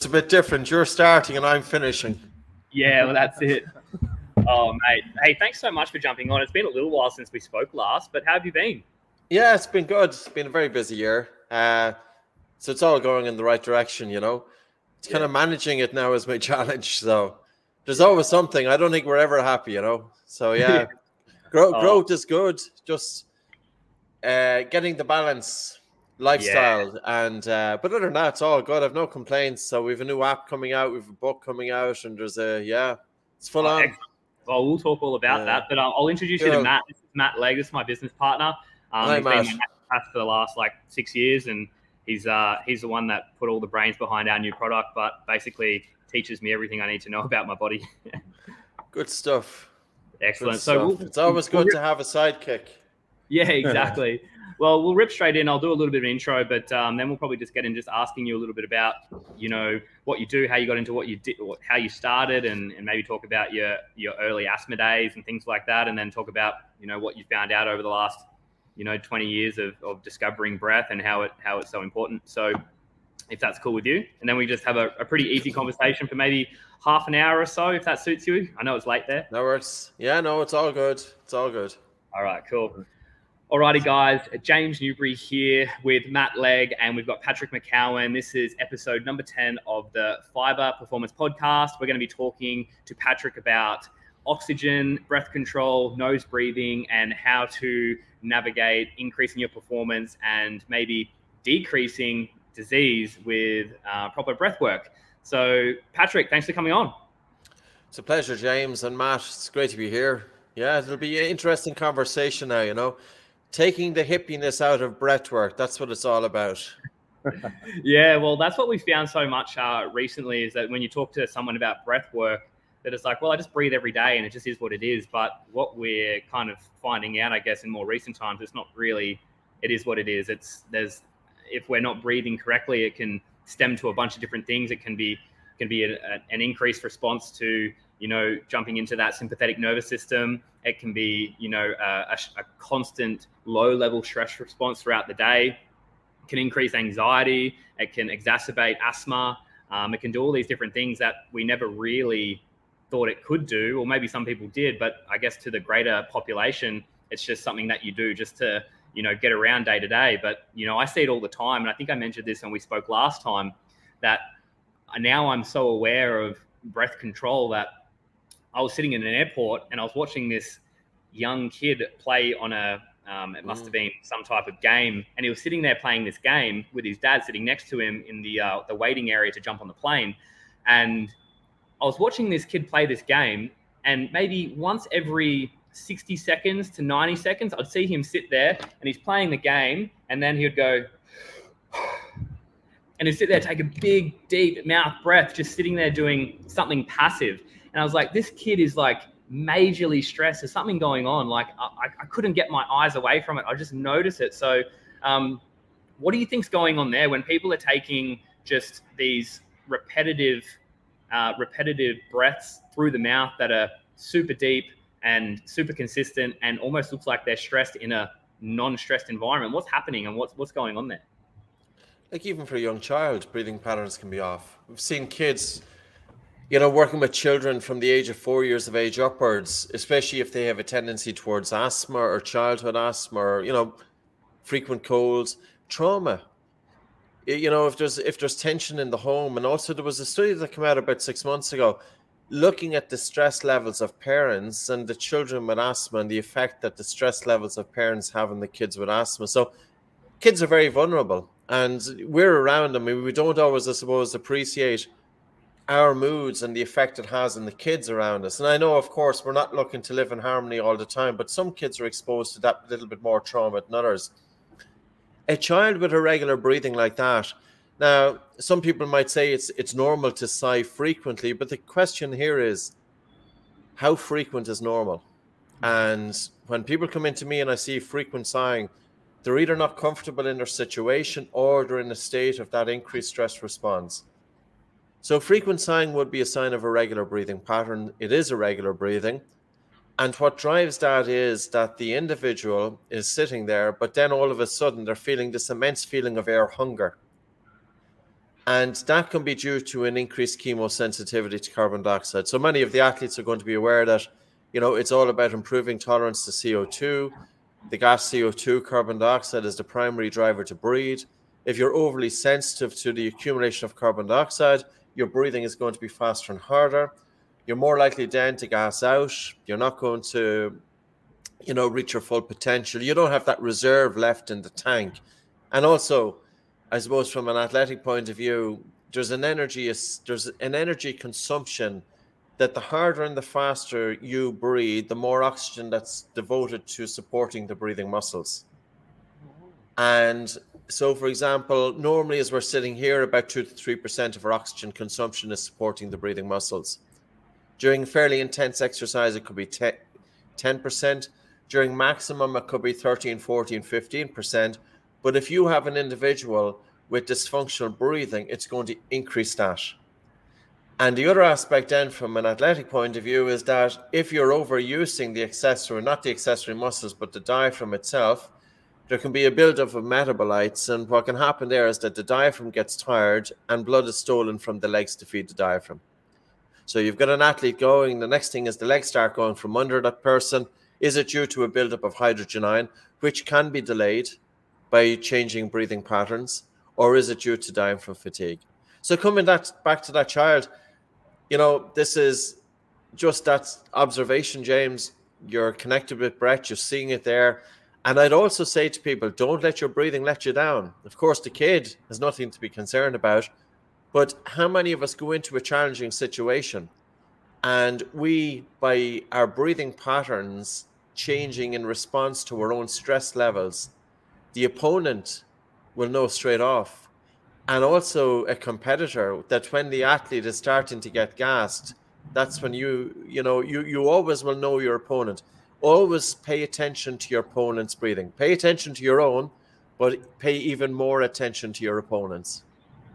It's a bit different. You're starting and I'm finishing. Yeah, well, that's it. Oh, mate. Hey, thanks so much for jumping on. It's been a little while since we spoke last, but how have you been? Yeah, it's been good. It's been a very busy year. Uh, so it's all going in the right direction, you know. It's yeah. kind of managing it now is my challenge. So there's always something. I don't think we're ever happy, you know. So yeah, growth, oh. growth is good. Just uh, getting the balance lifestyle yeah. and uh, but other than that it's all good. I've no complaints. So we've a new app coming out. We've a book coming out and there's a yeah it's full oh, on. excellent. well we'll talk all about yeah. that but um, i'll introduce you to matt. This is matt legg. This is my business partner. Um, Hi, he's Matt. been for the last like six years and he's uh he's the one that put all the brains behind our new product but basically teaches me everything i need to know about my body. Good stuff. Excellent. Good so We'll, it's always good to have a sidekick. Yeah exactly well, we'll rip straight in. I'll do a little bit of an intro, but um, then we'll probably just get in just asking you a little bit about, you know, what you do, how you got into what you did, how you started, and, and maybe talk about your your early asthma days and things like that, and then talk about, you know, what you found out over the last, you know, 20 years of, of discovering breath and how it how it's so important. So, if that's cool with you, and then we just have a, a pretty easy conversation for maybe half an hour or so, if that suits you. I know it's late there. No worries. Yeah, no, it's all good. It's all good. All right, cool. Alrighty, guys, James Newbury here with Matt Legg, and we've got Patrick McKeown. This is episode number 10 of the PHYBA Performance Podcast. We're going to be talking to Patrick about oxygen, breath control, nose breathing, and how to navigate increasing your performance and maybe decreasing disease with uh, proper breath work. So, Patrick, thanks for coming on. It's a pleasure, James and Matt. It's great to be here. Yeah, it'll be an interesting conversation now, you know taking the hippiness out of breathwork. That's what it's all about. yeah, well, that's what we found so much uh, recently is that when you talk to someone about breath work, that it's like, well, I just breathe every day and it just is what it is. But what we're kind of finding out, I guess, in more recent times, it's not really, it is what it is. It's, there's, if we're not breathing correctly, it can stem to a bunch of different things. It can be, can be a, a, an increased response to you know, jumping into that sympathetic nervous system. It can be, you know, a, a, constant low level stress response throughout the day. It can increase anxiety. It can exacerbate asthma. Um, it can do all these different things that we never really thought it could do, or maybe some people did. But I guess to the greater population, it's just something that you do just to, you know, get around day to day. But, you know, I see it all the time. And I think I mentioned this when we spoke last time that now I'm so aware of breath control that I was sitting in an airport and I was watching this young kid play on a um, it must have mm. been some type of game, and he was sitting there playing this game with his dad sitting next to him in the uh, the waiting area to jump on the plane. And I was watching this kid play this game, and maybe once every 60 seconds to 90 seconds, I'd see him sit there and he's playing the game, and then he'd go, and he'd sit there, take a big, deep mouth breath, just sitting there doing something passive. And I was like, this kid is like majorly stressed. There's something going on. Like I, I couldn't get my eyes away from it. I just noticed it. So, um, what do you think's going on there when people are taking just these repetitive, uh, repetitive breaths through the mouth that are super deep and super consistent and almost looks like they're stressed in a non-stressed environment? What's happening and what's what's going on there? Like even for a young child, breathing patterns can be off. We've seen kids you know, working with children from the age of four years of age upwards, especially if they have a tendency towards asthma or childhood asthma or, you know, frequent colds, trauma. You know, if there's if there's tension in the home, and also there was a study that came out about six months ago, looking at the stress levels of parents and the children with asthma and the effect that the stress levels of parents have on the kids with asthma. So, kids are very vulnerable, and we're around them. we don't always, I suppose, appreciate our moods and the effect it has on the kids around us. And I know, of course, we're not looking to live in harmony all the time, but some kids are exposed to that little bit more trauma than others. A child with irregular breathing like that, now some people might say it's it's normal to sigh frequently, but the question here is how frequent is normal? And when people come into me and I see frequent sighing, they're either not comfortable in their situation or they're in a state of that increased stress response. So frequent sighing would be a sign of a regular breathing pattern. It is irregular breathing. And what drives that is that the individual is sitting there, but then all of a sudden they're feeling this immense feeling of air hunger. And that can be due to an increased chemosensitivity to carbon dioxide. So many of the athletes are going to be aware that, you know, it's all about improving tolerance to CO2. The gas CO2, carbon dioxide, is the primary driver to breathe. If you're overly sensitive to the accumulation of carbon dioxide, your breathing is going to be faster and harder. You're more likely then to gas out. You're not going to, you know, reach your full potential. You don't have that reserve left in the tank. And also, I suppose from an athletic point of view, there's an energy there's an energy consumption that the harder and the faster you breathe, the more oxygen that's devoted to supporting the breathing muscles. And so, for example, normally as we're sitting here, about two to three percent of our oxygen consumption is supporting the breathing muscles. During fairly intense exercise, it could be 10 percent. During maximum, it could be 13, 14, 15 percent. But if you have an individual with dysfunctional breathing, it's going to increase that. And the other aspect, then, from an athletic point of view, is that if you're overusing the accessory, not the accessory muscles, but the diaphragm itself, there can be a buildup of metabolites. And what can happen there is that the diaphragm gets tired and blood is stolen from the legs to feed the diaphragm. So you've got an athlete going. The next thing is the legs start going from under that person. Is it due to a buildup of hydrogen ion, which can be delayed by changing breathing patterns, or is it due to from fatigue? So coming that back to that child, you know, this is just that observation, James. You're connected with breath, you're seeing it there. And I'd also say to people, don't let your breathing let you down. Of course, the kid has nothing to be concerned about, but how many of us go into a challenging situation and we, by our breathing patterns changing in response to our own stress levels, the opponent will know straight off. And also a competitor that when the athlete is starting to get gassed, that's when you, you know, you, you always will know your opponent. Always pay attention to your opponent's breathing. Pay attention to your own, but pay even more attention to your opponent's.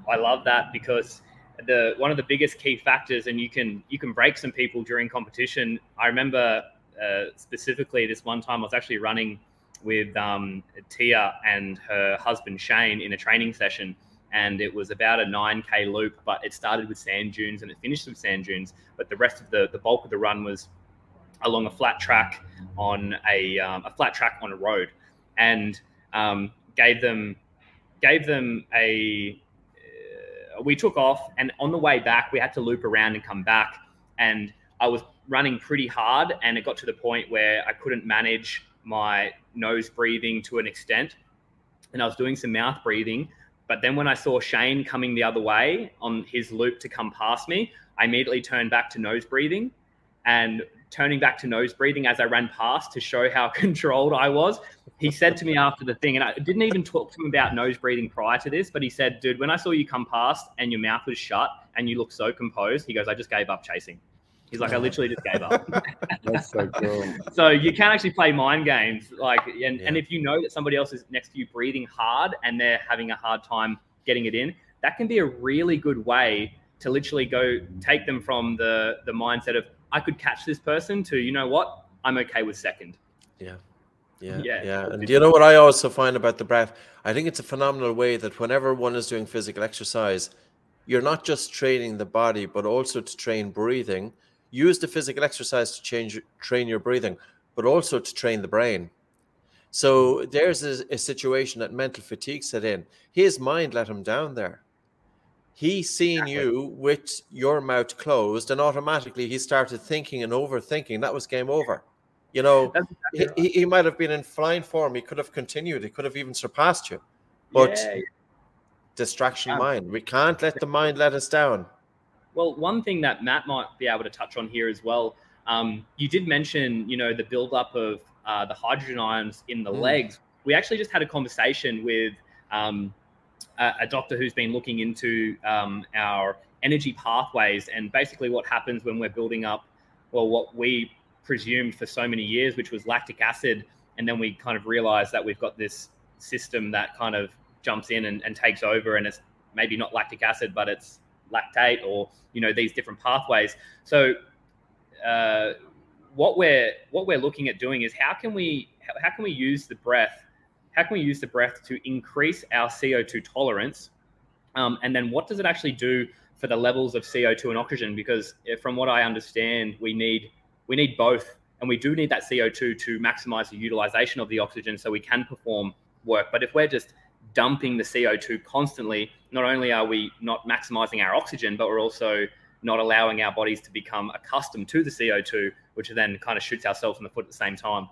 I love that because the one of the biggest key factors, and you can you can break some people during competition. I remember uh, specifically this one time I was actually running with um, Tia and her husband Shane in a training session. And it was about a 9K loop, but it started with sand dunes and it finished with sand dunes. But the rest of the, the bulk of the run was along a flat track on a, um, a flat track on a road and um, gave them gave them a uh, we took off and on the way back we had to loop around and come back and i was running pretty hard and it got to the point where i couldn't manage my nose breathing to an extent, and I was doing some mouth breathing. But then when I saw Shane coming the other way on his loop to come past me, I immediately turned back to nose breathing and turning back to nose breathing as I ran past to show how controlled I was. He said to me after the thing, and I didn't even talk to him about nose breathing prior to this, but he said, Dude, when I saw you come past and your mouth was shut and you looked so composed, he goes, I just gave up chasing. He's like, I literally just gave up. That's so cool. so you can actually play mind games, like, and, yeah. and if you know that somebody else is next to you breathing hard and they're having a hard time getting it in, that can be a really good way to literally go take them from the the mindset of I could catch this person to you know what I'm okay with second. Yeah. Yeah, yeah, yeah. And you know what I also find about the breath? I think it's a phenomenal way that whenever one is doing physical exercise, you're not just training the body, but also to train breathing use the physical exercise to change train your breathing but also to train the brain so there's a, a, situation that mental fatigue set in his mind let him down there he seen exactly. you with your mouth closed and automatically he started thinking and overthinking that was game over you know exactly he, he, might have been in flying form he could have continued he could have even surpassed you but yeah. distraction yeah. mind we can't let the mind let us down well, one thing that Matt might be able to touch on here as well. Um, you did mention, you know, the buildup of uh, the hydrogen ions in the mm. legs. We actually just had a conversation with um, a, doctor who's been looking into um, our energy pathways and basically what happens when we're building up, well, what we presumed for so many years, which was lactic acid, and then we kind of realized that we've got this system that kind of jumps in and, and takes over, and it's maybe not lactic acid, but it's lactate or you know these different pathways. So uh, what we're what we're looking at doing is how can we how can we use the breath how can we use the breath to increase our CO2 tolerance Um, and then what does it actually do for the levels of CO2 and oxygen? Because eh, from what I understand, we need we need both, and we do need that CO2 to maximize the utilization of the oxygen so we can perform work. But if we're just dumping the CO2 constantly, not only are we not maximizing our oxygen, but we're also not allowing our bodies to become accustomed to the CO2, which then kind of shoots ourselves in the foot at the same time.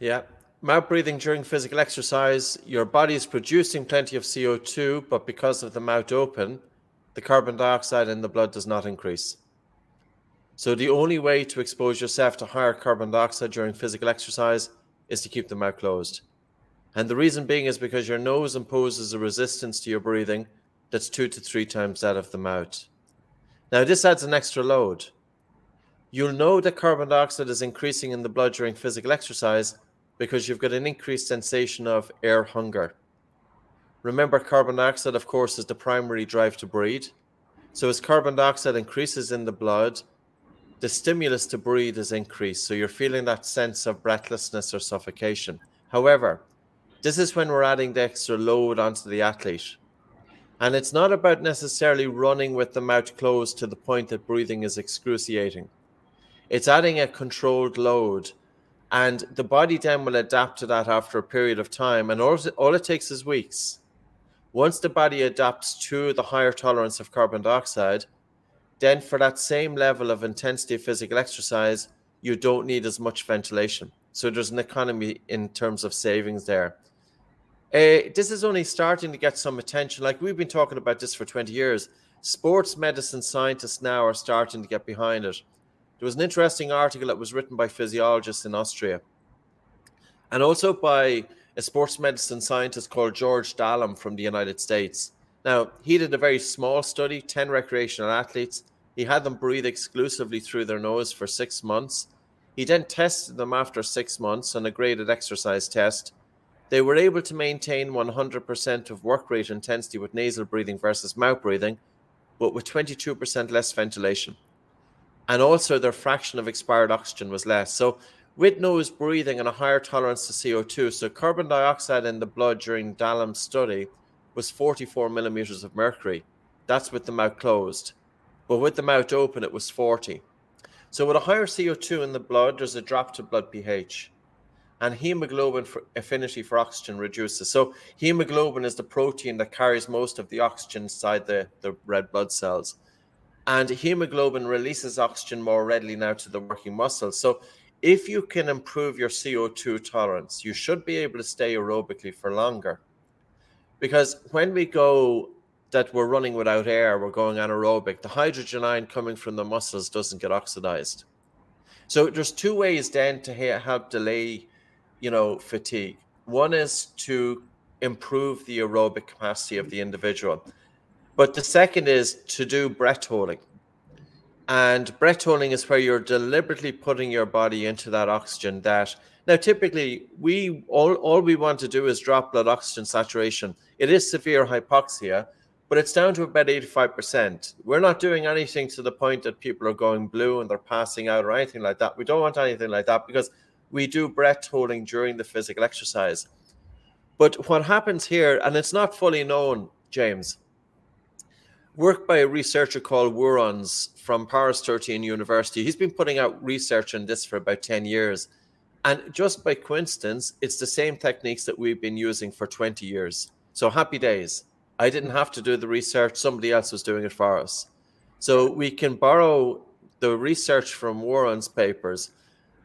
Yeah. Mouth breathing during physical exercise, your body is producing plenty of CO2, but because of the mouth open, the carbon dioxide in the blood does not increase. So the only way to expose yourself to higher carbon dioxide during physical exercise is to keep the mouth closed. And the reason being is because your nose imposes a resistance to your breathing that's two to three times that of the mouth. Now, this adds an extra load. You'll know that carbon dioxide is increasing in the blood during physical exercise because you've got an increased sensation of air hunger. Remember, carbon dioxide, of course, is the primary drive to breathe. So, as carbon dioxide increases in the blood, the stimulus to breathe is increased. So, you're feeling that sense of breathlessness or suffocation. However, this is when we're adding the extra load onto the athlete. And it's not about necessarily running with the mouth closed to the point that breathing is excruciating. It's adding a controlled load. And the body then will adapt to that after a period of time. And all, all it takes is weeks. Once the body adapts to the higher tolerance of carbon dioxide, then for that same level of intensity of physical exercise, you don't need as much ventilation. So there's an economy in terms of savings there. Uh, this is only starting to get some attention. Like we've been talking about this for 20 years. Sports medicine scientists now are starting to get behind it. There was an interesting article that was written by physiologists in Austria and also by a sports medicine scientist called George Dallam from the United States. Now, he did a very small study 10 recreational athletes. He had them breathe exclusively through their nose for six months. He then tested them after six months on a graded exercise test they were able to maintain 100% of work rate intensity with nasal breathing versus mouth breathing, but with 22% less ventilation. And also, their fraction of expired oxygen was less. So, with nose breathing and a higher tolerance to CO2, so carbon dioxide in the blood during Dallam's study was 44 millimeters of mercury. That's with the mouth closed. But with the mouth open, it was 40. So, with a higher CO2 in the blood, there's a drop to blood pH and hemoglobin for affinity for oxygen reduces. So hemoglobin is the protein that carries most of the oxygen inside the, the red blood cells. And hemoglobin releases oxygen more readily now to the working muscles. So if you can improve your CO2 tolerance, you should be able to stay aerobically for longer. Because when we go that we're running without air, we're going anaerobic, the hydrogen ion coming from the muscles doesn't get oxidized. So there's two ways then to help delay you know, fatigue. One is to improve the aerobic capacity of the individual. But the second is to do breath holding. And breath holding is where you're deliberately putting your body into that oxygen that now typically we all, all we want to do is drop blood oxygen saturation. It is severe hypoxia, but it's down to about 85%. We're not doing anything to the point that people are going blue and they're passing out or anything like that. We don't want anything like that because we do breath holding during the physical exercise. But what happens here, and it's not fully known, James, work by a researcher called Woorons from Paris 13 University. He's been putting out research on this for about 10 years. And just by coincidence, it's the same techniques that we've been using for 20 years. So happy days. I didn't have to do the research, somebody else was doing it for us. So we can borrow the research from Woorons' papers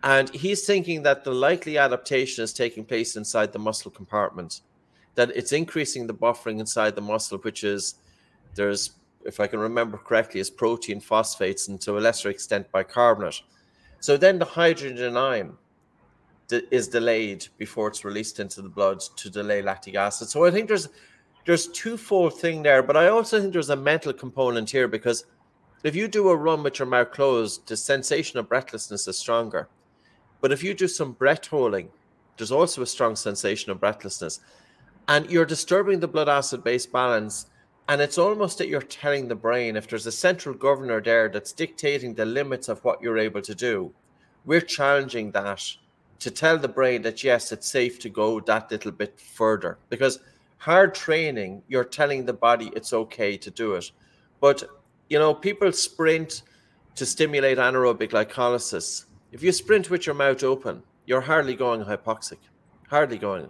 and he's thinking that the likely adaptation is taking place inside the muscle compartment, that it's increasing the buffering inside the muscle, which is there's, if I can remember correctly, is protein phosphates and to a lesser extent bicarbonate. So then the hydrogen ion is delayed before it's released into the blood to delay lactic acid. So I think there's there's twofold thing there, but I also think there's a mental component here because if you do a run with your mouth closed, the sensation of breathlessness is stronger. But if you do some breath holding, there's also a strong sensation of breathlessness. And you're disturbing the blood acid base balance. And it's almost that you're telling the brain if there's a central governor there that's dictating the limits of what you're able to do, we're challenging that to tell the brain that yes, it's safe to go that little bit further. Because hard training, you're telling the body it's okay to do it. But, you know, people sprint to stimulate anaerobic glycolysis. If you sprint with your mouth open, you're hardly going hypoxic, hardly going.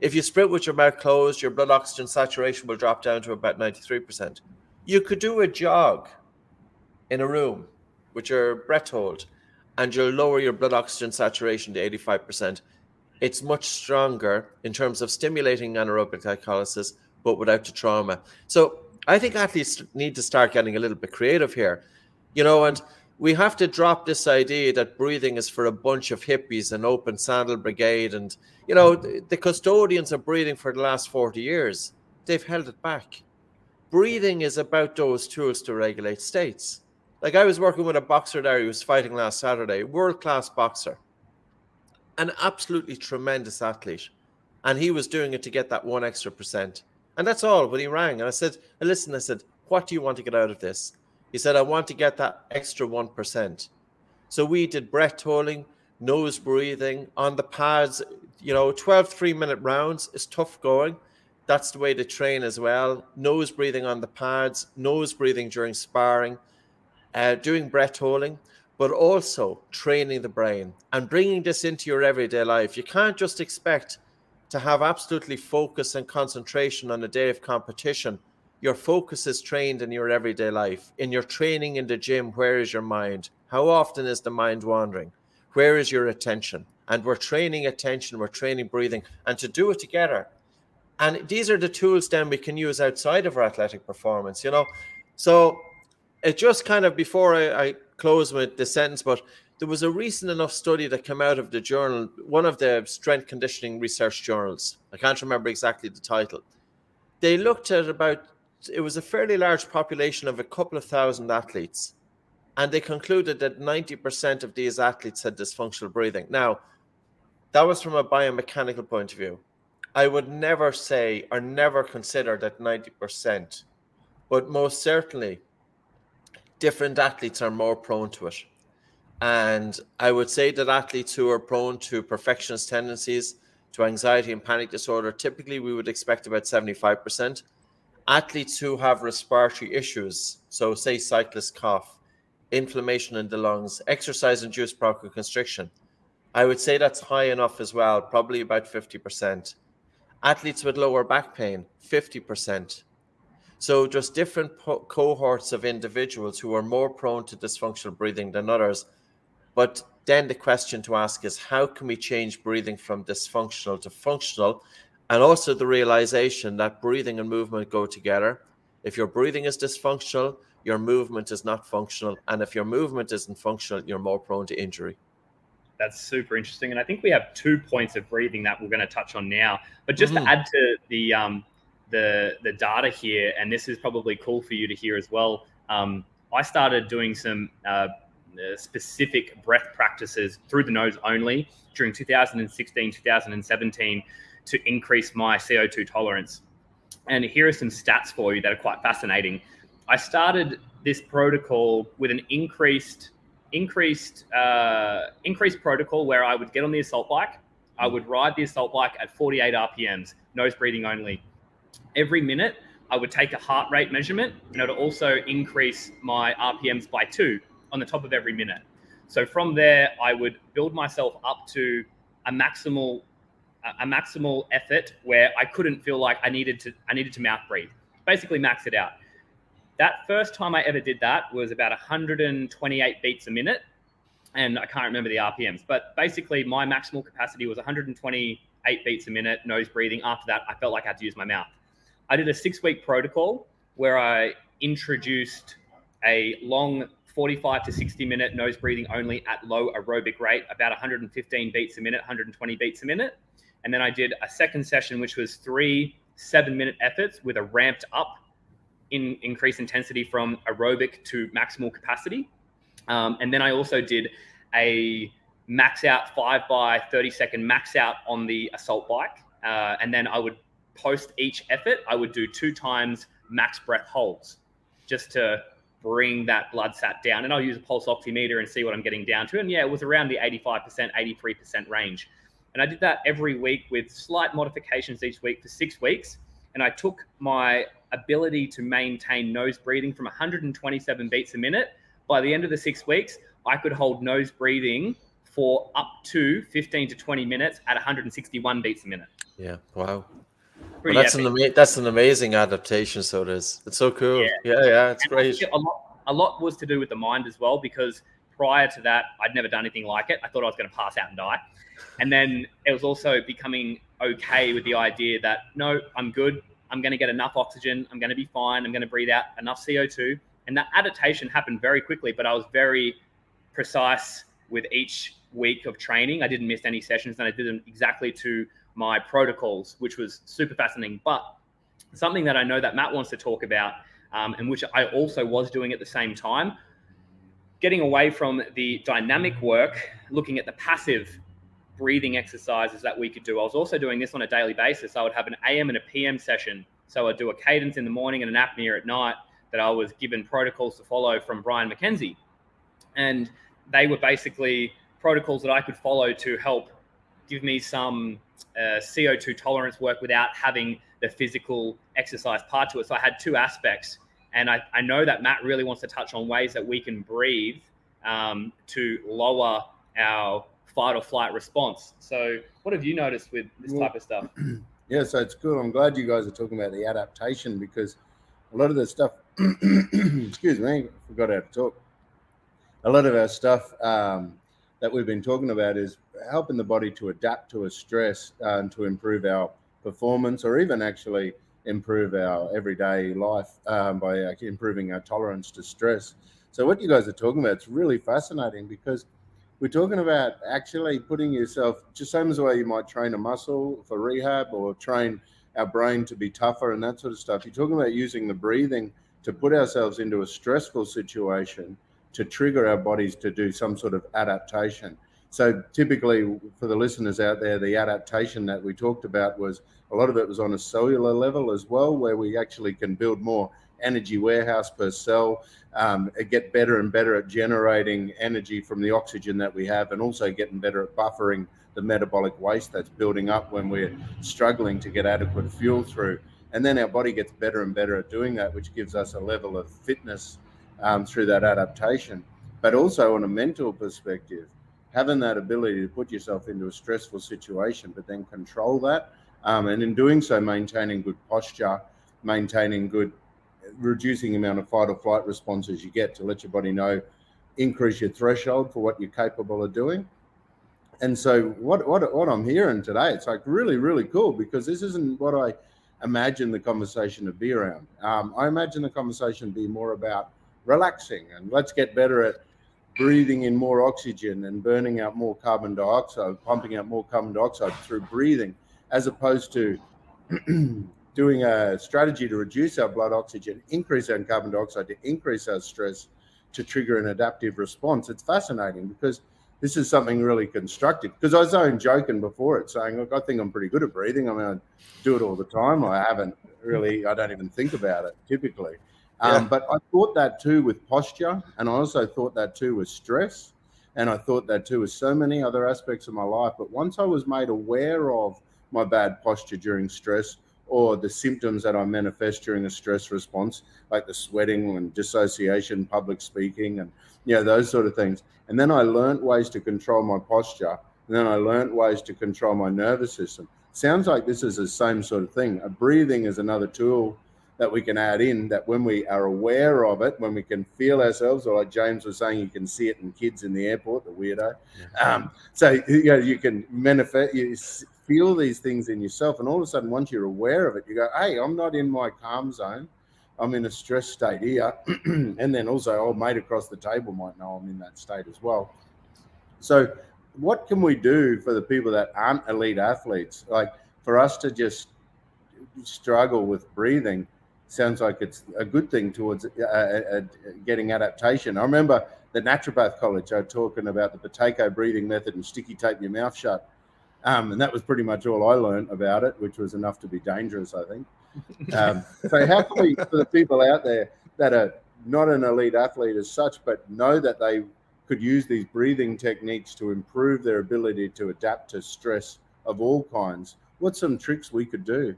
If you sprint with your mouth closed, your blood oxygen saturation will drop down to about 93%. You could do a jog in a room with your breath hold and you'll lower your blood oxygen saturation to 85%. It's much stronger in terms of stimulating anaerobic glycolysis, but without the trauma. So I think athletes need to start getting a little bit creative here, you know, and we have to drop this idea that breathing is for a bunch of hippies and open sandal brigade and you know the custodians of breathing for the last 40 years. They've held it back. Breathing is about those tools to regulate states. Like i was working with a boxer there who was fighting last saturday world class boxer. An absolutely tremendous athlete. And he was doing it to get that one extra percent. And that's all when he rang and i said listen i said what do you want to get out of this he said, I want to get that extra 1%. So we did breath holding, nose breathing on the pads. You know, 12 three minute rounds is tough going. That's the way to train as well. Nose breathing on the pads, nose breathing during sparring, uh, doing breath holding, but also training the brain and bringing this into your everyday life. You can't just expect to have absolutely focus and concentration on a day of competition your focus is trained in your everyday life. In your training in the gym, where is your mind? How often is the mind wandering? Where is your attention? And we're training attention, we're training breathing, and to do it together. And these are the tools then we can use outside of our athletic performance, you know. So it just kind of before I, I close with the sentence, but there was a recent enough study that came out of the journal, one of the strength conditioning research journals. I can't remember exactly the title. They looked at about it was a fairly large population of a couple of thousand athletes, and they concluded that 90% of these athletes had dysfunctional breathing. Now, that was from a biomechanical point of view. I would never say or never consider that 90%, but most certainly different athletes are more prone to it. And I would say that athletes who are prone to perfectionist tendencies, to anxiety and panic disorder, typically we would expect about 75% athletes who have respiratory issues, so say cyclist cough, inflammation in the lungs, exercise induced bronchoconstriction, I would say that's high enough as well, probably about 50%. Athletes with lower back pain, 50%. So just different po- cohorts of individuals who are more prone to dysfunctional breathing than others. But then the question to ask is how can we change breathing from dysfunctional to functional? And also the realization that breathing and movement go together. If your breathing is dysfunctional, your movement is not functional. And if your movement isn't functional, you're more prone to injury. That's super interesting. And I think we have two points of breathing that we're going to touch on now. But just mm-hmm. to add to the, um, the, the data here, and this is probably cool for you to hear as well. Um, I started doing some uh, specific breath practices through the nose only during 2016, 2017 to increase my CO2 tolerance. And here are some stats for you that are quite fascinating. I started this protocol with an increased increased uh, increased protocol where I would get on the assault bike. I would ride the assault bike at 48 RPMs, nose breathing only. Every minute, I would take a heart rate measurement and it would also increase my RPMs by two on the top of every minute. So from there, I would build myself up to a maximal a maximal effort where I couldn't feel like I needed to I needed to mouth breathe. Basically, max it out. That first time I ever did that was about 128 beats a minute, and I can't remember the RPMs. But basically, my maximal capacity was 128 beats a minute, nose breathing. After that, I felt like I had to use my mouth. I did a six week protocol where I introduced a long 45 to 60 minute nose breathing only at low aerobic rate, about 115 beats a minute, 120 beats a minute. And then I did a second session, which was three seven minute efforts with a ramped up in increased intensity from aerobic to maximal capacity. Um, and then I also did a max out five by 30 second max out on the assault bike. Uh, and then I would post each effort, I would do two times max breath holds just to bring that blood sat down. And I'll use a pulse oximeter and see what I'm getting down to. And yeah, it was around the 85%, 83% range. And I did that every week with slight modifications each week for six weeks. and I took my ability to maintain nose breathing from 127 beats a minute. By the end of the six weeks, I could hold nose breathing for up to 15 to 20 minutes at 161 beats a minute. Yeah, wow. Well, that's an ama- that's an amazing adaptation. So it is. It's so cool. Yeah, yeah, yeah it's and great. A lot, a lot was to do with the mind as well, because prior to that, I'd never done anything like it. I thought I was going to pass out and die, and then it was also becoming okay with the idea that no, I'm good. I'm going to get enough oxygen. I'm going to be fine. I'm going to breathe out enough CO2. And that adaptation happened very quickly, but I was very precise with each week of training. I didn't miss any sessions and I did them exactly to my protocols, which was super fascinating. But something that I know that Matt wants to talk about, um, and which I also was doing at the same time, getting away from the dynamic work, looking at the passive breathing exercises that we could do. I was also doing this on a daily basis. I would have an AM and a PM session. So I'd do a cadence in the morning and an apnea at night that I was given protocols to follow from Brian McKenzie. And they were basically protocols that I could follow to help give me some uh, CO2 tolerance work without having the physical exercise part to it. So I had two aspects. And I, I know that Matt really wants to touch on ways that we can breathe um, to lower our fight or flight response. So, what have you noticed with this well, type of stuff? Yeah, so it's good. I'm glad you guys are talking about the adaptation because a lot of the stuff, excuse me, I forgot how to talk. A lot of our stuff um, that we've been talking about is helping the body to adapt to a stress uh, and to improve our performance or even actually improve our everyday life um, by uh, improving our tolerance to stress. So, what you guys are talking about is really fascinating because we're talking about actually putting yourself just same as the way you might train a muscle for rehab or train our brain to be tougher and that sort of stuff. You're talking about using the breathing to put ourselves into a stressful situation to trigger our bodies to do some sort of adaptation. So typically for the listeners out there, the adaptation that we talked about was a lot of it was on a cellular level as well, where we actually can build more energy warehouse per cell, um, get better and better at generating energy from the oxygen that we have, and also getting better at buffering the metabolic waste that's building up when we're struggling to get adequate fuel through. And then our body gets better and better at doing that, which gives us a level of fitness um, through that adaptation. But also on a mental perspective, having that ability to put yourself into a stressful situation, but then control that. Um, and in doing so, maintaining good posture, maintaining good reducing the amount of fight or flight responses you get to let your body know, increase your threshold for what you're capable of doing. And so what what what I'm hearing today, it's like really really cool because this isn't what I imagine the conversation to be around. Um, I imagine the conversation to be more about relaxing and let's get better at breathing in more oxygen and burning out more carbon dioxide, pumping out more carbon dioxide through breathing, as opposed to doing a strategy to reduce our blood oxygen, increase our carbon dioxide, to increase our stress, to trigger an adaptive response. It's fascinating because this is something really constructive. Because I was only joking before it, saying, "Look, I think I'm pretty good at breathing. I mean, I do it all the time. I haven't really. I don't even think about it typically." Um, but I thought that too with posture, and I also thought that too with stress, and I thought that too with so many other aspects of my life. But once I was made aware of my bad posture during stress, or the symptoms that I manifest during a stress response, like the sweating and dissociation, public speaking, and you know those sort of things. And then I learned ways to control my posture, and then I learned ways to control my nervous system. Sounds like this is the same sort of thing. A breathing is another tool that we can add in that when we are aware of it, when we can feel ourselves, or like James was saying, you can see it in kids in the airport, the weirdo. Um, so you know, you can manifest, you feel these things in yourself, and all of a sudden, once you're aware of it, you go, "Hey, I'm not in my calm zone. I'm in a stress state here." and then also, old mate across the table might know I'm in that state as well. So, what can we do for the people that aren't elite athletes? Like for us to just struggle with breathing sounds like it's a good thing towards uh, uh, uh getting adaptation. I remember the naturopath college, I was talking about the Buteyko breathing method and sticky tape your mouth shut. Um, and that was pretty much all I learned about it, which was enough to be dangerous, I think. Um, so, how can we, for the people out there that are not an elite athlete as such, but know that they could use these breathing techniques to improve their ability to adapt to stress of all kinds, what's some tricks we could do?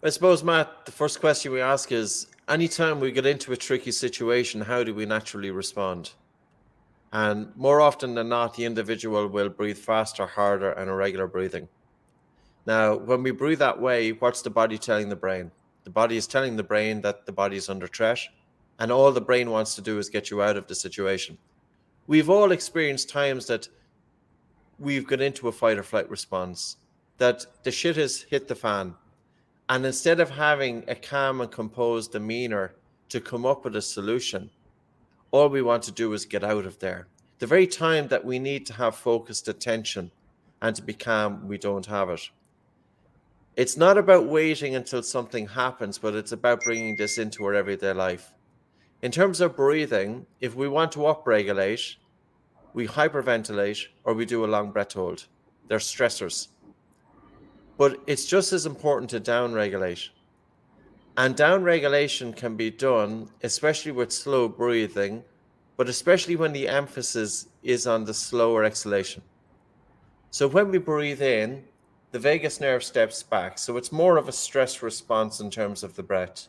I suppose, Matt, the first question we ask is anytime we get into a tricky situation, how do we naturally respond? And more often than not, the individual will breathe faster, harder, and irregular breathing. Now, when we breathe that way, what's the body telling the brain? The body is telling the brain that the body is under threat, and all the brain wants to do is get you out of the situation. We've all experienced times that we've got into a fight or flight response, that the shit has hit the fan. And instead of having a calm and composed demeanor to come up with a solution, all we want to do is get out of there. The very time that we need to have focused attention and to be calm, we don't have it. It's not about waiting until something happens, but it's about bringing this into our everyday life. In terms of breathing, if we want to upregulate, we hyperventilate or we do a long breath hold. They're stressors. But it's just as important to downregulate. And downregulation can be done, especially with slow breathing, but especially when the emphasis is on the slower exhalation. So when we breathe in, the vagus nerve steps back. So it's more of a stress response in terms of the breath.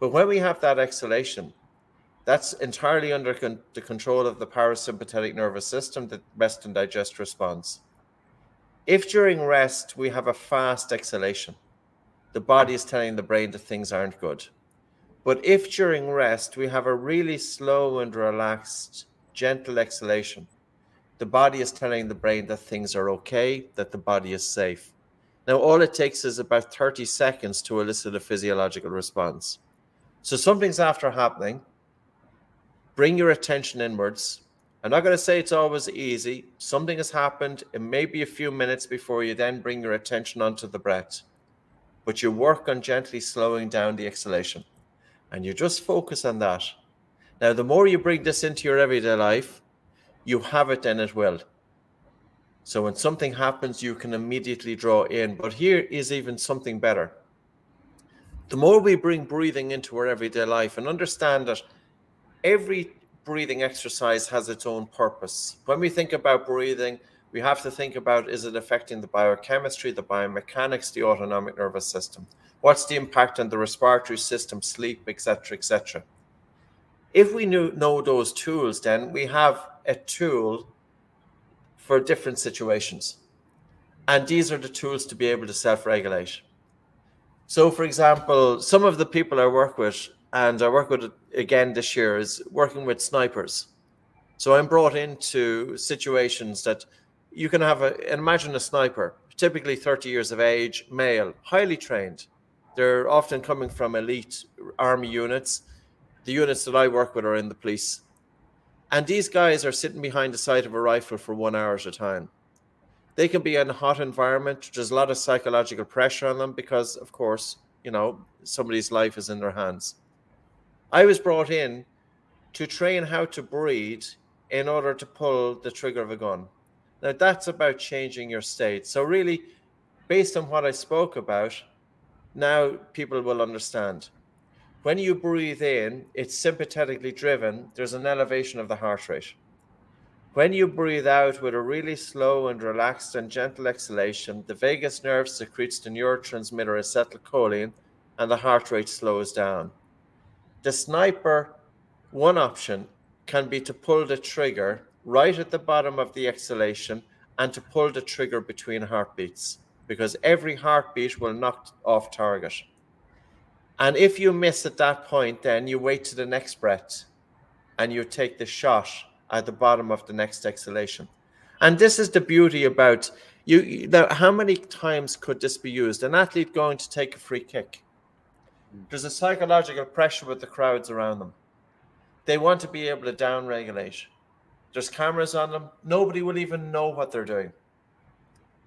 But when we have that exhalation, that's entirely under con- the control of the parasympathetic nervous system, the rest and digest response. If during rest we have a fast exhalation, the body is telling the brain that things aren't good. But if during rest we have a really slow and relaxed, gentle exhalation, the body is telling the brain that things are okay, that the body is safe. Now, all it takes is about 30 seconds to elicit a physiological response. So, something's after happening. Bring your attention inwards. I'm not going to say it's always easy. Something has happened. It may be a few minutes before you then bring your attention onto the breath but you work on gently slowing down the exhalation and you just focus on that. Now, the more you bring this into your everyday life, you have it, then it will. So, when something happens, you can immediately draw in. But here is even something better. The more we bring breathing into our everyday life and understand that every breathing exercise has its own purpose. When we think about breathing, we have to think about is it affecting the biochemistry, the biomechanics, the autonomic nervous system? What's the impact on the respiratory system, sleep, etc., etc.? If we knew, know those tools, then we have a tool for different situations. And these are the tools to be able to self regulate. So, for example, some of the people I work with, and I work with again this year, is working with snipers. So I'm brought into situations that you can have a imagine a sniper, typically 30 years of age, male, highly trained. They're often coming from elite army units. The units that I work with are in the police. And these guys are sitting behind the sight of a rifle for one hour at a time. They can be in a hot environment. There's a lot of psychological pressure on them because, of course, you know, somebody's life is in their hands. I was brought in to train how to breathe in order to pull the trigger of a gun. Now, that's about changing your state. So, really, based on what I spoke about, now people will understand. When you breathe in, it's sympathetically driven, there's an elevation of the heart rate. When you breathe out with a really slow and relaxed and gentle exhalation, the vagus nerve secretes the neurotransmitter acetylcholine and the heart rate slows down. The sniper, one option can be to pull the trigger right at the bottom of the exhalation and to pull the trigger between heartbeats because every heartbeat will knock off target. And if you miss at that point, then you wait to the next breath and you take the shot at the bottom of the next exhalation. And this is the beauty about you. How many times could this be used? An athlete going to take a free kick. Mm. There's a psychological pressure with the crowds around them. They want to be able to downregulate. There's cameras on them. Nobody will even know what they're doing.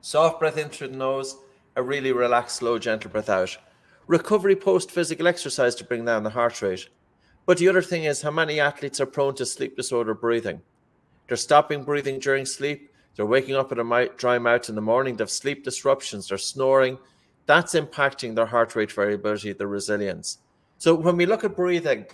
Soft breath in through the nose, a really relaxed, slow, gentle breath out. Recovery post physical exercise to bring down the heart rate. But the other thing is how many athletes are prone to sleep disorder breathing. They're stopping breathing during sleep. They're waking up with a dry mouth in the morning. They have sleep disruptions. They're snoring. That's impacting their heart rate variability, their resilience. So when we look at breathing,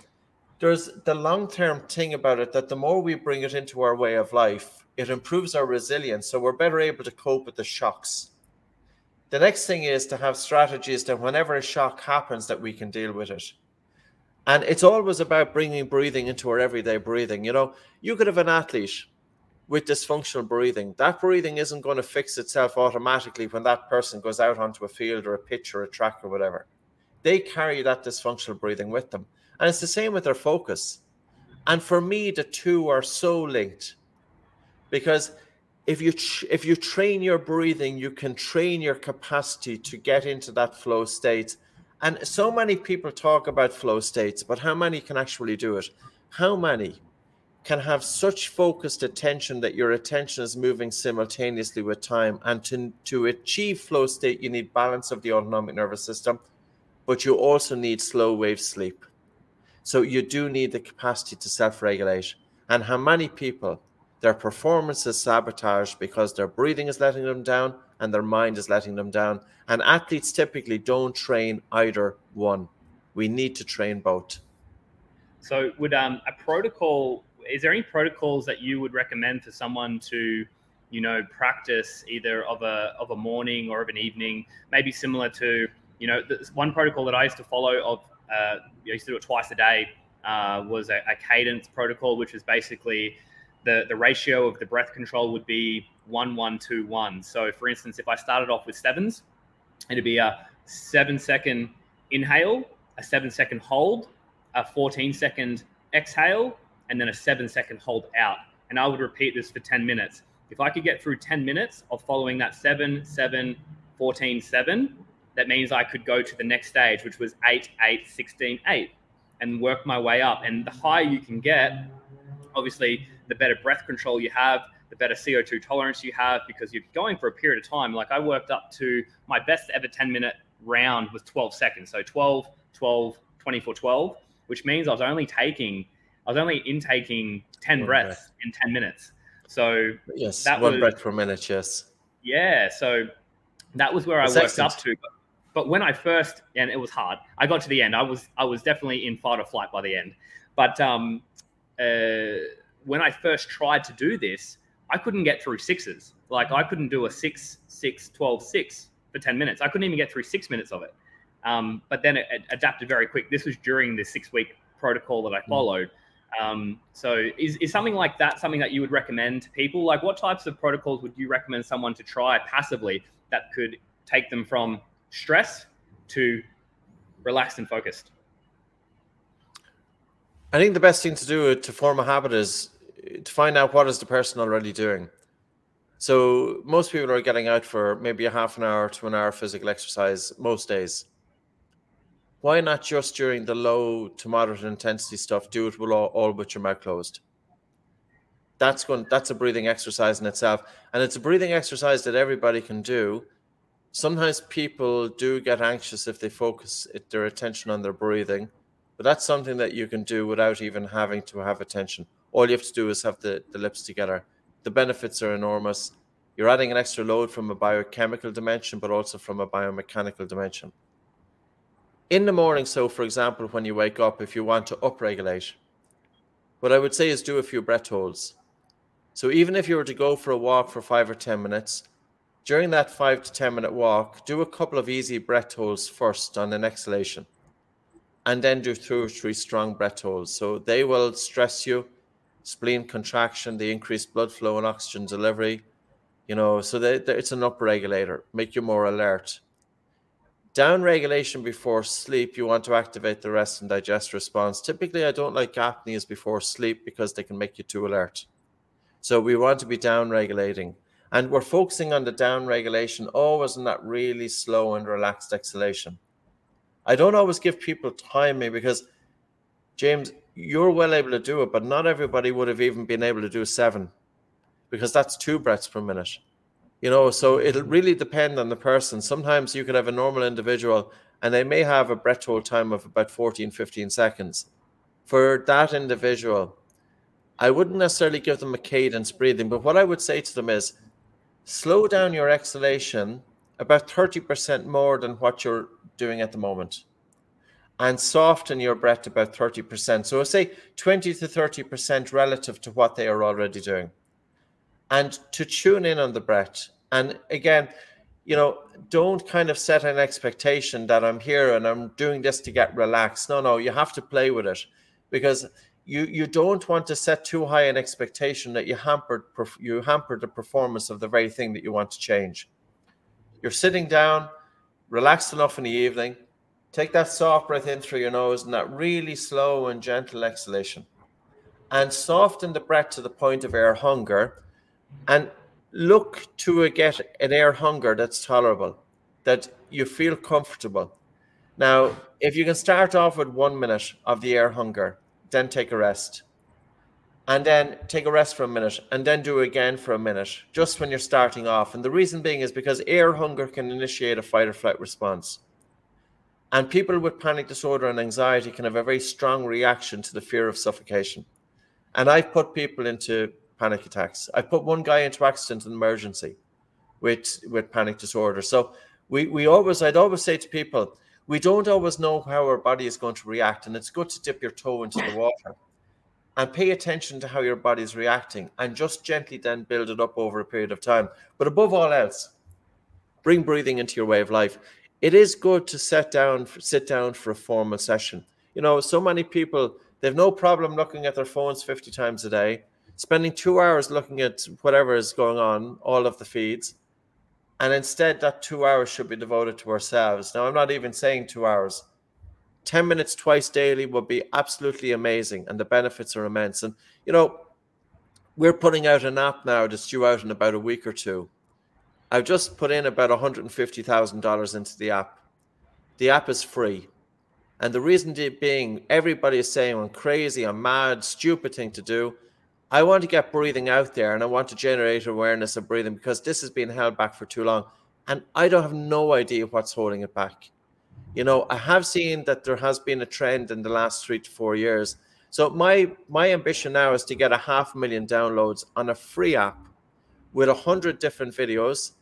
there's the long term thing about it that the more we bring it into our way of life, it improves our resilience. So we're better able to cope with the shocks. The next thing is to have strategies that whenever a shock happens, that we can deal with it. And it's always about bringing breathing into our everyday breathing. You know, you could have an athlete with dysfunctional breathing. That breathing isn't going to fix itself automatically when that person goes out onto a field or a pitch or a track or whatever. They carry that dysfunctional breathing with them. And it's the same with their focus. And for me, the two are so linked because if you if you train your breathing, you can train your capacity to get into that flow state and so many people talk about flow states, but how many can actually do it? How many can have such focused attention that your attention is moving simultaneously with time? And to, to achieve flow state, you need balance of the autonomic nervous system, but you also need slow wave sleep. So you do need the capacity to self regulate. And how many people, their performance is sabotaged because their breathing is letting them down and their mind is letting them down. And athletes typically don't train either one. We need to train both. So, would um, a protocol? Is there any protocols that you would recommend for someone to, you know, practice either of a of a morning or of an evening? Maybe similar to, you know, one protocol that I used to follow of, uh, I used to do it twice a day. Uh, was a, a cadence protocol, which is basically the the ratio of the breath control would be one, one, two, one. So for instance, if I started off with sevens, it'd be a seven second inhale, a seven second hold, a 14 second exhale, and then a seven second hold out. And I would repeat this for 10 minutes. If I could get through 10 minutes of following that seven, seven, 14, seven, that means I could go to the next stage, which was eight, eight, 16, eight, and work my way up. And the higher you can get, obviously, the better breath control you have, the better CO2 tolerance you have because you're going for a period of time. Like I worked up to my best ever 10 minute round was 12 seconds. So 12, 12, 24, 12, which means I was only taking, I was only intaking 10 one breaths breath. in 10 minutes. So yes, that one was, breath per minute. Yes. Yeah. So that was where That's I worked excellent. up to. But, but when I first, and it was hard, I got to the end. I was, I was definitely in fight or flight by the end. But um, uh, when I first tried to do this, I couldn't get through sixes. Like I couldn't do a six, six, 12, six for 10 minutes. I couldn't even get through six minutes of it. Um, but then it, it, adapted very quick. This was during the six week protocol that I hmm. followed. Um, so is, is something like that something that you would recommend to people? Like what types of protocols would you recommend someone to try passively that could take them from stress to relaxed and focused? I think the best thing to do to form a habit is to find out what is the person already doing. So most people are getting out for maybe a half an hour to an hour physical exercise most days. Why not just during the low to moderate intensity stuff do it with all, all with your mouth closed? That's going that's a breathing exercise in itself. And it's a breathing exercise that everybody can do. Sometimes people do get anxious if they focus their attention on their breathing, but that's something that you can do without even having to have attention all you have to do is have the, the lips together. The benefits are enormous. You're adding an extra load from a biochemical dimension, but also from a biomechanical dimension. In the morning, so for example, when you wake up, if you want to upregulate, what I would say is do a few breath holds. So even if you were to go for a walk for five or 10 minutes, during that five to 10 minute walk, do a couple of easy breath holds first on an exhalation, and then do two or three strong breath holds. So they will stress you spleen contraction, the increased blood flow and oxygen delivery. You know, so they, they, it's an up regulator, make you more alert. Down regulation before sleep, you want to activate the rest and digest response. Typically, I don't like apneas before sleep because they can make you too alert. So we want to be down regulating. And we're focusing on the down regulation always in that really slow and relaxed exhalation. I don't always give people timing because, James, you're well able to do it, but not everybody would have even been able to do seven because that's two breaths per minute. You know, so it'll really depend on the person. Sometimes you could have a normal individual and they may have a breath hold time of about 14, 15 seconds. For that individual, I wouldn't necessarily give them a cadence breathing, but what I would say to them is slow down your exhalation about 30% more than what you're doing at the moment and soften your breath about 30%. So say 20 to 30% relative to what they are already doing. And to tune in on the breath. And again, you know, don't kind of set an expectation that I'm here and I'm doing this to get relaxed. No, no, you have to play with it because you you don't want to set too high an expectation that you hampered you hamper the performance of the very thing that you want to change. You're sitting down, relaxed enough in the evening. Take that soft breath in through your nose and that really slow and gentle exhalation. And soften the breath to the point of air hunger and look to get an air hunger that's tolerable, that you feel comfortable. Now, if you can start off with one minute of the air hunger, then take a rest. And then take a rest for a minute and then do it again for a minute, just when you're starting off. And the reason being is because air hunger can initiate a fight or flight response. And people with panic disorder and anxiety can have a very strong reaction to the fear of suffocation. And I've put people into panic attacks. I put one guy into accident and emergency with with panic disorder. So we we always I'd always say to people, we don't always know how our body is going to react, and it's good to dip your toe into the water and pay attention to how your body is reacting and just gently then build it up over a period of time. But above all else, bring breathing into your way of life. It is good to sit down sit down for a formal session. You know, so many people they've no problem looking at their phones 50 times a day, spending 2 hours looking at whatever is going on, all of the feeds and instead, that two hours should be devoted to ourselves. Now, I'm not even saying two hours. 10 minutes twice daily would be absolutely amazing, and the benefits are immense. And, you know, we're putting out an app now that's due out in about a week or two. I've just put in about $150,000 into the app. The app is free. And the reason being, everybody is saying I'm crazy, I'm mad, stupid thing to do. I want to get breathing out there and I want to generate awareness of breathing because this has been held back for too long. And I don't have no idea what's holding it back. You know, I have seen that there has been a trend in the last three to four years. So my my ambition now is to get a half million downloads on a free app with a hundred different videos,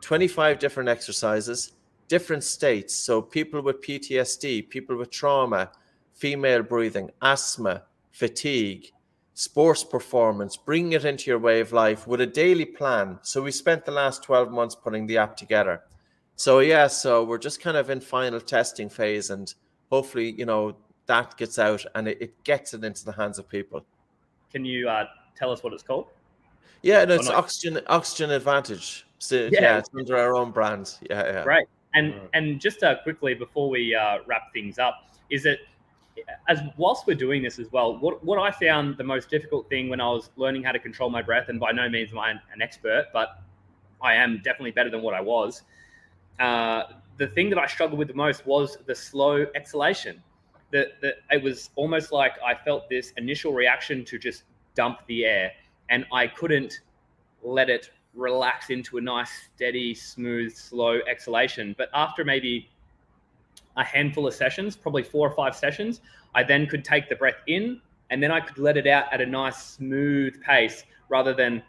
25 different exercises, different states. So people with PTSD, people with trauma, female breathing, asthma, fatigue, sports performance, bringing it into your way of life with a daily plan. So we spent the last 12 months putting the app together. So yeah, so we're just kind of in final testing phase and hopefully, you know, that gets out and it, it gets it into the hands of people. Can you uh, tell us what it's called? Yeah, no, it's Oxygen Oxygen Advantage. So, yeah. yeah. it's under our own brand. Yeah, yeah. Right. And and just uh, quickly before we uh, wrap things up, is it as whilst we're doing this as well, what, what I found the most difficult thing when I was learning how to control my breath, and by no means am I an expert, but I am definitely better than what I was. Uh, the thing that I struggled with the most was the slow exhalation. That it was almost like I felt this initial reaction to just dump the air, and I couldn't let it relax into a nice, steady, smooth, slow exhalation. But after maybe a handful of sessions, probably four or five sessions, I then could take the breath in and then I could let it out at a nice smooth pace rather than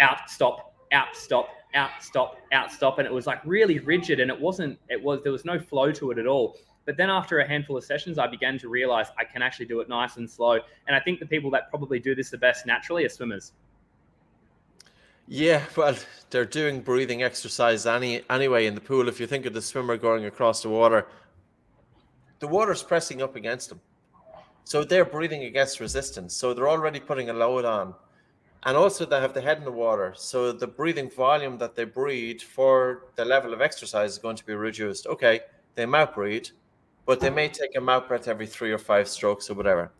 out, stop, out, stop, out, stop, out, stop. And it was like really rigid and it wasn't, it was, there was no flow to it at all. But then after a handful of sessions, I began to realize I can actually do it nice and slow. And I think the people that probably do this the best naturally are swimmers. Yeah, well, they're doing breathing exercise any anyway in the pool. If you think of the swimmer going across the water, the water's pressing up against them. So they're breathing against resistance. So they're already putting a load on. And also they have the head in the water. So the breathing volume that they breathe for the level of exercise is going to be reduced. Okay, they mouth breathe, but they may take a mouth breath every three or five strokes or whatever.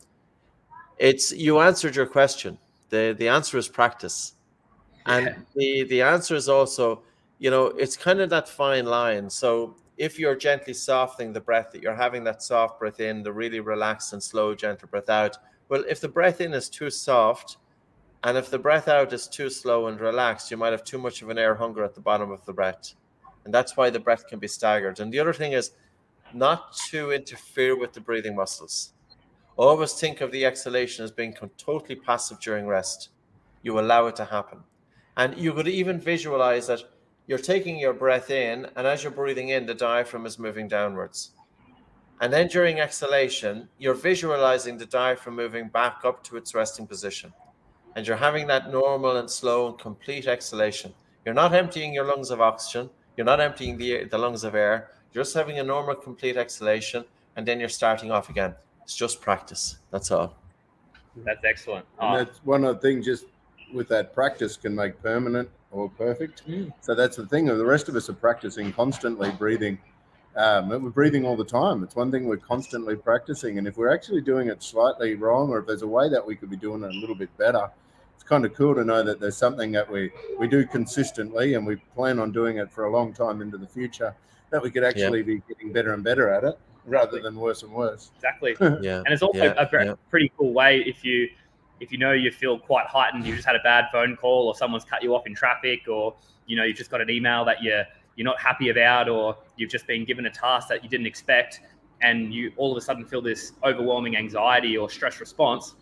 It's you answered your question. The the answer is practice. And yeah. the the answer is also, you know, it's kind of that fine line. So if you're gently softening the breath, that you're having that soft breath in, the really relaxed and slow, gentle breath out. Well, if the breath in is too soft, and if the breath out is too slow and relaxed, you might have too much of an air hunger at the bottom of the breath. And that's why the breath can be staggered. And the other thing is not to interfere with the breathing muscles. Always think of the exhalation as being totally passive during rest. You allow it to happen. And you could even visualize that you're taking your breath in, and as you're breathing in, the diaphragm is moving downwards. And then during exhalation, you're visualizing the diaphragm moving back up to its resting position. And you're having that normal and slow and complete exhalation. You're not emptying your lungs of oxygen, You're not emptying the, the lungs of air. You're just having a normal, complete exhalation, and then you're starting off again. It's just practice. That's all. That's excellent. And that's one other thing, just with that practice can make permanent or perfect. Mm. So that's the thing. The rest of us are practicing constantly breathing. Um, we're breathing all the time. It's one thing we're constantly practicing. And if we're actually doing it slightly wrong, or if there's a way that we could be doing it a little bit better, it's kind of cool to know that there's something that we, we do consistently and we plan on doing it for a long time into the future, that we could actually be getting better and better at it rather than worse and worse. exactly. Yeah. And it's also Yeah, a very, yeah. pretty cool way if you if you know you feel quite heightened, you just had a bad phone call, or someone's cut you off in traffic, or you know you've just got an email that you're you're not happy about, or you've just been given a task that you didn't expect, and you all of a sudden feel this overwhelming anxiety or stress response.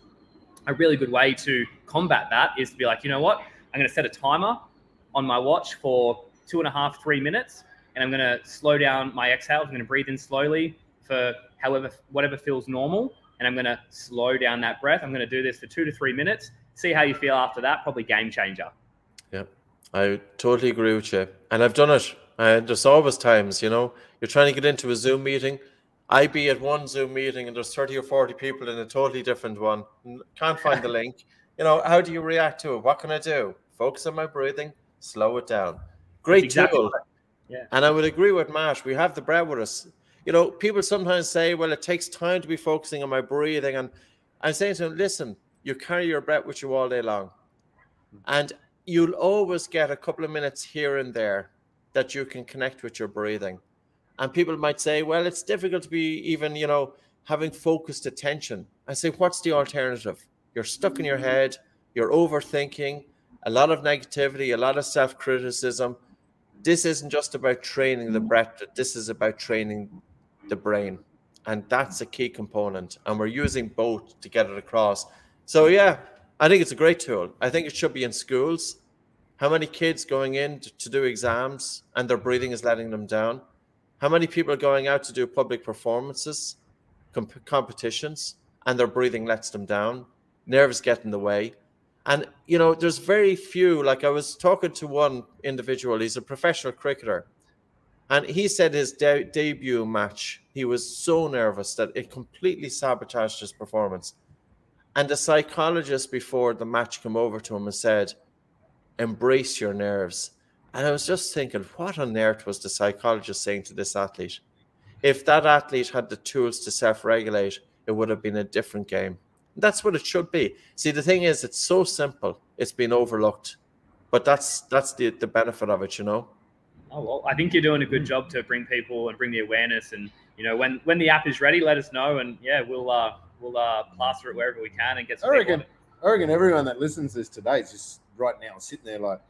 A really good way to combat that is to be like, you know what, I'm going to set a timer on my watch for two and a half, three minutes, and I'm going to slow down my exhales. I'm going to breathe in slowly for however whatever feels normal and I'm going to slow down that breath. I'm going to do this for two to three minutes. See how you feel after that. Probably game changer. Yeah, I totally agree with you. And I've done it. And there's always times, you know, you're trying to get into a Zoom meeting. I be at one Zoom meeting and there's 30 or 40 people in a totally different one. Can't find the link. You know, how do you react to it? What can I do? Focus on my breathing, slow it down. Great Exactly tool. Yeah. And I would agree with Matt. We have the breath with us. You know, people sometimes say, well, it takes time to be focusing on my breathing. And I'm saying to them, listen, you carry your breath with you all day long. And you'll always get a couple of minutes here and there that you can connect with your breathing. And people might say, well, it's difficult to be even, you know, having focused attention. I say, what's the alternative? You're stuck in your head, you're overthinking, a lot of negativity, a lot of self criticism. This isn't just about training the breath, this is about training the brain. And that's a key component. And we're using both to get it across. So, yeah, I think it's a great tool. I think it should be in schools. How many kids going in to, do exams and their breathing is letting them down? How many people are going out to do public performances, comp- competitions, and their breathing lets them down? Nerves get in the way. And, you know, there's very few. Like I was talking to one individual, he's a professional cricketer. And he said his de- debut match, he was so nervous that it completely sabotaged his performance. And the psychologist before the match came over to him and said, Embrace your nerves. And I was just thinking, what on earth was the psychologist saying to this athlete? If that athlete had the tools to self regulate, it would have been a different game. That's what it should be. See, the thing is, it's so simple, it's been overlooked. But that's that's the, the benefit of it, you know? Oh well, I think you're doing a good job to bring people and bring the awareness. And you know, when when the app is ready, let us know, and yeah, we'll uh we'll uh plaster it wherever we can and get some I reckon, I reckon everyone that listens to this today is just right now sitting there like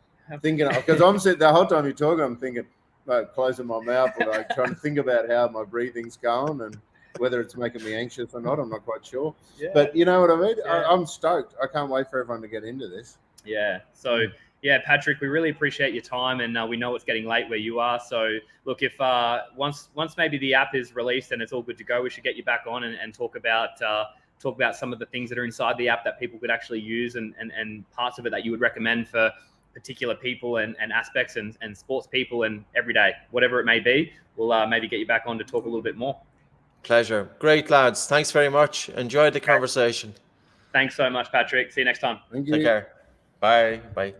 thinking because I'm sitting the whole time you're talking, I'm thinking like closing my mouth or like trying to think about how my breathing's going and whether it's making me anxious or not. I'm not quite sure. Yeah. But you know what I mean? Yeah. I, I'm stoked. I can't wait for everyone to get into this. Yeah. So yeah, Patrick, we really appreciate your time, and uh, we know it's getting late where you are. So look, if uh, once once maybe the app is released and it's all good to go, we should get you back on and, and talk about uh, talk about some of the things that are inside the app that people could actually use and and, and parts of it that you would recommend for particular people and, and aspects and, and sports people and everyday whatever it may be. We'll uh, maybe get you back on to talk a little bit more. Pleasure. Great, lads. Thanks very much. Enjoyed the conversation. Thanks so much, Patrick. See you next time. Thank you. Take care. Bye. Bye.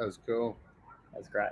That was cool. That's great.